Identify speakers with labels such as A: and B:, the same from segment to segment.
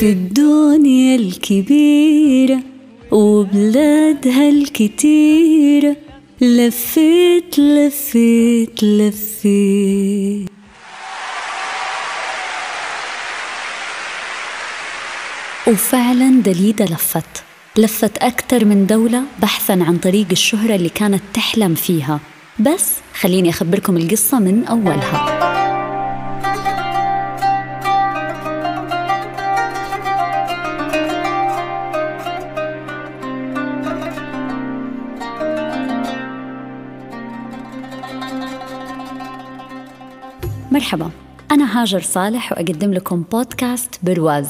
A: في الدنيا الكبيرة وبلادها الكتيرة. لفيت لفيت لفيت. وفعلا دليدا لفت. لفت أكثر من دولة بحثا عن طريق الشهرة اللي كانت تحلم فيها. بس خليني أخبركم القصة من أولها. مرحبا. أنا هاجر صالح وأقدم لكم بودكاست برواز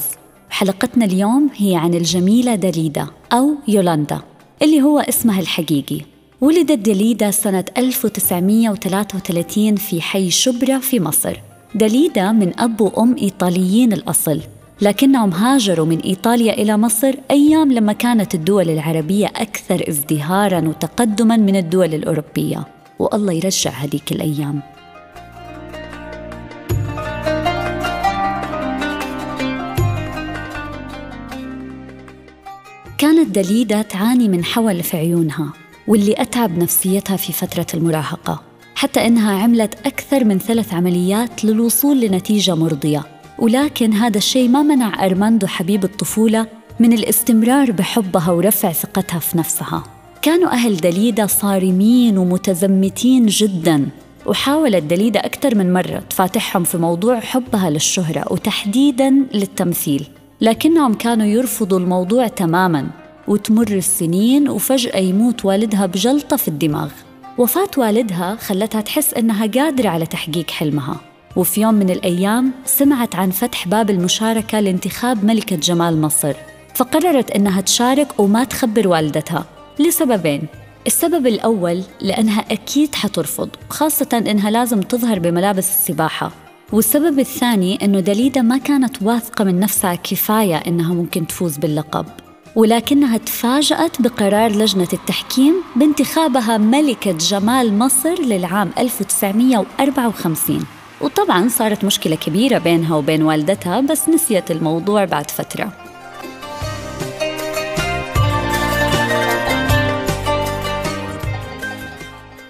A: حلقتنا اليوم هي عن الجميلة داليدا أو يولاندا اللي هو اسمها الحقيقي. ولدت داليدا سنة 1933 في حي شبرا في مصر. داليدا من أب وأم إيطاليين الأصل لكنهم هاجروا من إيطاليا إلى مصر أيام لما كانت الدول العربية أكثر ازدهاراً وتقدماً من الدول الأوروبية. والله يرجع هذيك الأيام. كانت دليدة تعاني من حول في عيونها واللي أتعب نفسيتها في فترة المراهقة حتى إنها عملت أكثر من ثلاث عمليات للوصول لنتيجة مرضية. ولكن هذا الشيء ما منع أرماندو حبيب الطفولة من الاستمرار بحبها ورفع ثقتها في نفسها. كانوا أهل دليدة صارمين ومتزمتين جداً وحاولت دليدة أكثر من مرة تفاتحهم في موضوع حبها للشهرة وتحديداً للتمثيل. لكنهم كانوا يرفضوا الموضوع تماماً وتمر السنين وفجأة يموت والدها بجلطة في الدماغ. وفاة والدها خلتها تحس إنها قادرة على تحقيق حلمها. وفي يوم من الأيام سمعت عن فتح باب المشاركة لانتخاب ملكة جمال مصر. فقررت إنها تشارك وما تخبر والدتها. لسببين. السبب الأول لأنها أكيد حترفض خاصة إنها لازم تظهر بملابس السباحة. والسبب الثاني إنه دليدا ما كانت واثقة من نفسها كفاية إنها ممكن تفوز باللقب ولكنها تفاجأت بقرار لجنة التحكيم بانتخابها ملكة جمال مصر للعام 1954 وطبعا صارت مشكلة كبيرة بينها وبين والدتها بس نسيت الموضوع بعد فترة.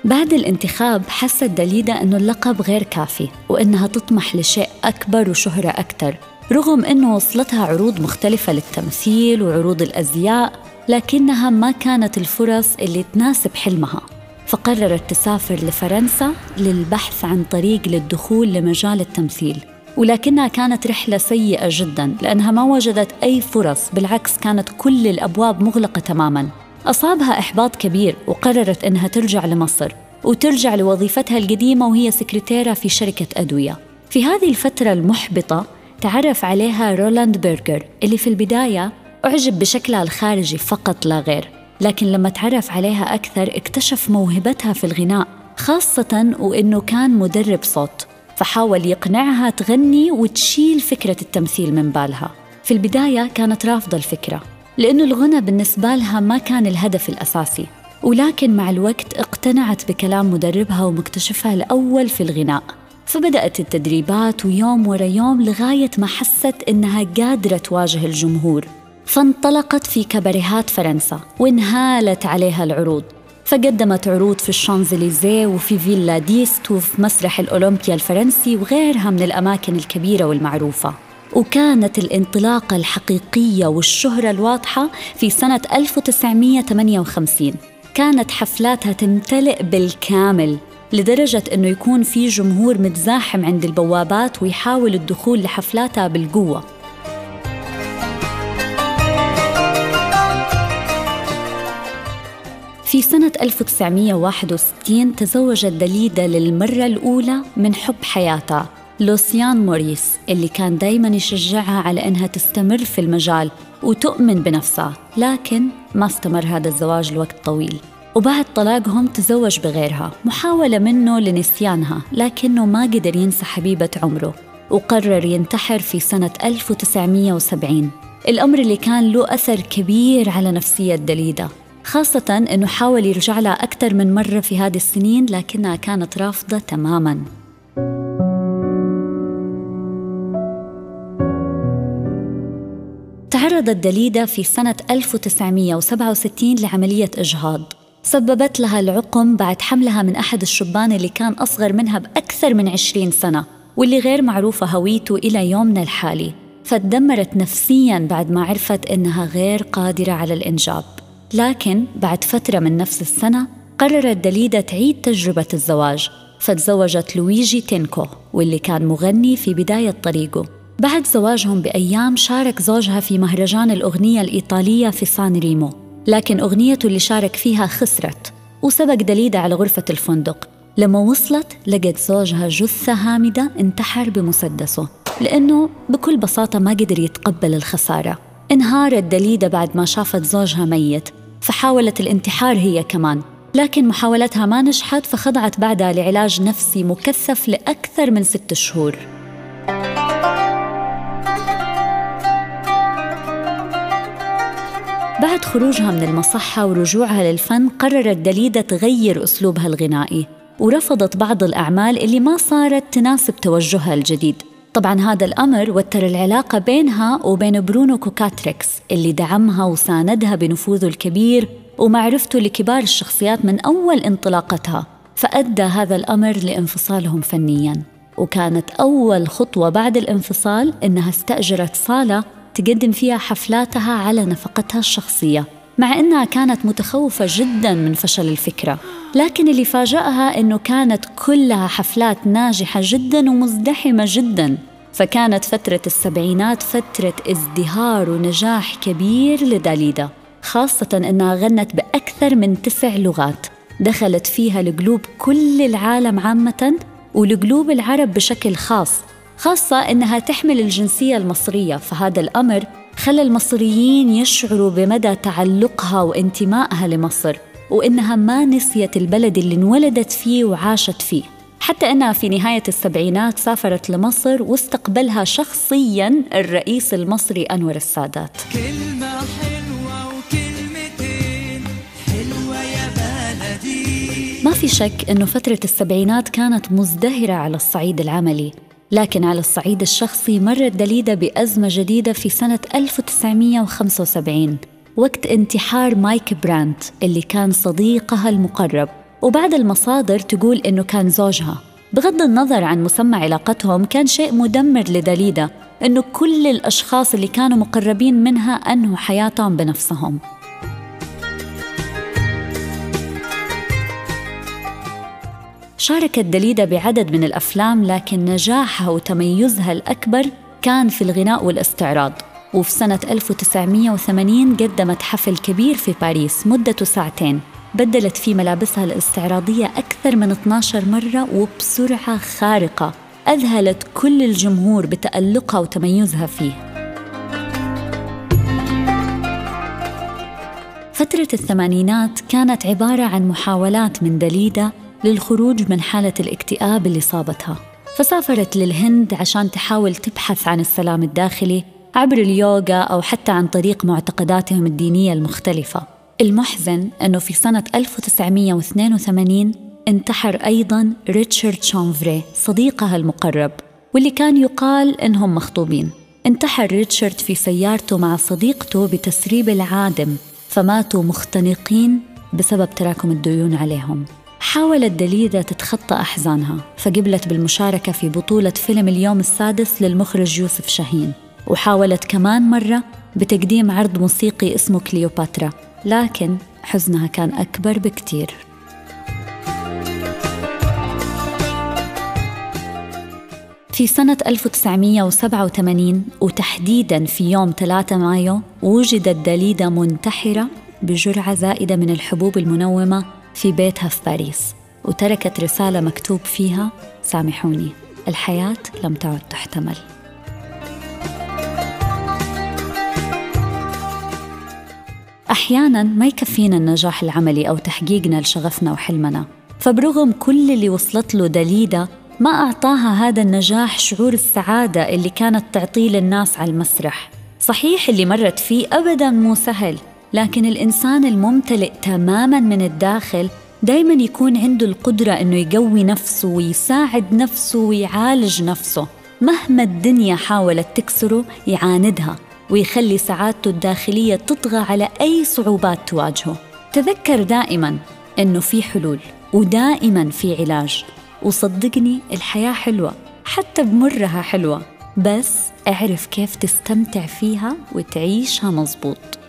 A: بعد الانتخاب حست دليدا أنه اللقب غير كافي وأنها تطمح لشيء أكبر وشهرة أكثر رغم أنه وصلتها عروض مختلفة للتمثيل وعروض الأزياء لكنها ما كانت الفرص اللي تناسب حلمها. فقررت تسافر لفرنسا للبحث عن طريق للدخول لمجال التمثيل ولكنها كانت رحلة سيئة جدا لأنها ما وجدت أي فرص بالعكس كانت كل الأبواب مغلقة تماما. أصابها إحباط كبير وقررت أنها ترجع لمصر وترجع لوظيفتها القديمة وهي سكرتيرة في شركة أدوية. في هذه الفترة المحبطة تعرف عليها رولاند بيرجر اللي في البداية أعجب بشكلها الخارجي فقط لا غير لكن لما تعرف عليها أكثر اكتشف موهبتها في الغناء خاصة وإنه كان مدرب صوت فحاول يقنعها تغني وتشيل فكرة التمثيل من بالها. في البداية كانت رافضة الفكرة. لأنه الغنى بالنسبة لها ما كان الهدف الأساسي ولكن مع الوقت اقتنعت بكلام مدربها ومكتشفها الأول في الغناء. فبدأت التدريبات ويوم ورا يوم لغاية ما حست إنها قادرة تواجه الجمهور. فانطلقت في كباريهات فرنسا وانهالت عليها العروض. فقدمت عروض في الشانزليزيه وفي فيلا ديست وفي مسرح الأولمبيا الفرنسي وغيرها من الأماكن الكبيرة والمعروفة. وكانت الانطلاقة الحقيقية والشهرة الواضحة في سنة 1958 كانت حفلاتها تمتلئ بالكامل لدرجة أنه يكون في جمهور متزاحم عند البوابات ويحاول الدخول لحفلاتها بالقوة. في سنة 1961 تزوجت دليدا للمرة الأولى من حب حياتها. لوسيان موريس اللي كان دايما يشجعها على أنها تستمر في المجال وتؤمن بنفسها لكن ما استمر هذا الزواج لوقت طويل. وبعد طلاقهم تزوج بغيرها محاولة منه لنسيانها لكنه ما قدر ينسى حبيبة عمره وقرر ينتحر في سنة 1970 الأمر اللي كان له أثر كبير على نفسية دليدة خاصة أنه حاول يرجع لها أكثر من مرة في هذه السنين لكنها كانت رافضة تماماً. تعرضت دليدا في سنة 1967 لعملية إجهاض. سببت لها العقم بعد حملها من أحد الشبان اللي كان أصغر منها بأكثر من 20 سنة واللي غير معروفة هويته إلى يومنا الحالي. فتدمرت نفسيا بعد ما عرفت إنها غير قادرة على الإنجاب. لكن بعد فترة من نفس السنة قررت دليدا تعيد تجربة الزواج فتزوجت لويجي تينكو واللي كان مغني في بداية طريقه. بعد زواجهم بأيام شارك زوجها في مهرجان الأغنية الإيطالية في سان ريمو. لكن أغنيته اللي شارك فيها خسرت وسبق دليدا على غرفة الفندق. لما وصلت لقت زوجها جثة هامدة انتحر بمسدسه لأنه بكل بساطة ما قدر يتقبل الخسارة. انهارت دليدا بعد ما شافت زوجها ميت فحاولت الانتحار هي كمان. لكن محاولتها ما نجحت فخضعت بعدها لعلاج نفسي مكثف لأكثر من ست شهور. بعد خروجها من المصحة ورجوعها للفن قررت دليدا تغير أسلوبها الغنائي ورفضت بعض الأعمال اللي ما صارت تناسب توجهها الجديد. طبعا هذا الأمر وتر العلاقة بينها وبين برونو كوكاتريكس اللي دعمها وساندها بنفوذه الكبير ومعرفته لكبار الشخصيات من أول انطلاقتها فأدى هذا الأمر لانفصالهم فنياً. وكانت أول خطوة بعد الانفصال إنها استأجرت صالة تقدم فيها حفلاتها على نفقتها الشخصية مع إنها كانت متخوفة جدا من فشل الفكرة. لكن اللي فاجأها إنه كانت كلها حفلات ناجحة جدا ومزدحمة جدا. فكانت فترة السبعينات فترة ازدهار ونجاح كبير لداليدا خاصة إنها غنت بأكثر من تسع لغات. دخلت فيها لقلوب كل العالم عامة ولقلوب العرب بشكل خاص. خاصة إنها تحمل الجنسية المصرية فهذا الأمر خلى المصريين يشعروا بمدى تعلقها وانتمائها لمصر وإنها ما نسيت البلد اللي انولدت فيه وعاشت فيه. حتى أنها في نهاية السبعينات سافرت لمصر واستقبلها شخصياً الرئيس المصري أنور السادات. كلمة حلوة وكلمتين حلوة يا بلدي. ما في شك أنه فترة السبعينات كانت مزدهرة على الصعيد العملي لكن على الصعيد الشخصي مرت دليدا بأزمة جديدة في سنة 1975 وقت انتحار مايك برانت اللي كان صديقها المقرب. وبعد المصادر تقول إنه كان زوجها. بغض النظر عن مسمى علاقتهم كان شيء مدمر لدليدا إنه كل الأشخاص اللي كانوا مقربين منها أنهوا حياتهم بنفسهم. شاركت دليدا بعدد من الأفلام لكن نجاحها وتميزها الأكبر كان في الغناء والاستعراض. وفي سنة 1980 قدمت حفل كبير في باريس مدته ساعتين. بدلت فيه ملابسها الاستعراضية أكثر من 12 مرة وبسرعة خارقة. أذهلت كل الجمهور بتألقها وتميزها فيه. فترة الثمانينات كانت عبارة عن محاولات من دليدا للخروج من حالة الاكتئاب اللي صابتها. فسافرت للهند عشان تحاول تبحث عن السلام الداخلي عبر اليوغا أو حتى عن طريق معتقداتهم الدينية المختلفة. المحزن أنه في سنة 1982 انتحر أيضا ريتشارد شونفري صديقها المقرب واللي كان يقال إنهم مخطوبين. انتحر ريتشارد في سيارته مع صديقته بتسريب العادم فماتوا مختنقين بسبب تراكم الديون عليهم. حاولت دليدا تتخطى أحزانها فقبلت بالمشاركة في بطولة فيلم اليوم السادس للمخرج يوسف شاهين. وحاولت كمان مرة بتقديم عرض موسيقي اسمه كليوباترا لكن حزنها كان أكبر بكتير. في سنة 1987 وتحديدا في يوم 3 مايو وجدت دليدا منتحرة بجرعة زائدة من الحبوب المنومة في بيتها في باريس وتركت رسالة مكتوب فيها سامحوني الحياة لم تعد تحتمل. أحيانا ما يكفينا النجاح العملي أو تحقيقنا لشغفنا وحلمنا فبرغم كل اللي وصلت له دليدا ما أعطاها هذا النجاح شعور السعادة اللي كانت تعطيه للناس على المسرح. صحيح اللي مرت فيه أبدا مو سهل لكن الإنسان الممتلئ تماما من الداخل دايما يكون عنده القدرة إنه يقوي نفسه ويساعد نفسه ويعالج نفسه. مهما الدنيا حاولت تكسره يعاندها ويخلي سعادته الداخلية تطغى على أي صعوبات تواجهه. تذكر دائما إنه في حلول ودائما في علاج. وصدقني الحياة حلوة حتى بمرها حلوة. بس اعرف كيف تستمتع فيها وتعيشها مزبوط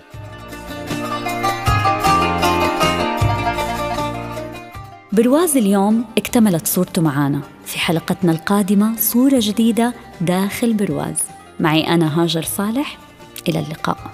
A: برواز اليوم اكتملت صورته معانا في حلقتنا القادمة صورة جديدة داخل برواز. معي أنا هاجر صالح. إلى اللقاء.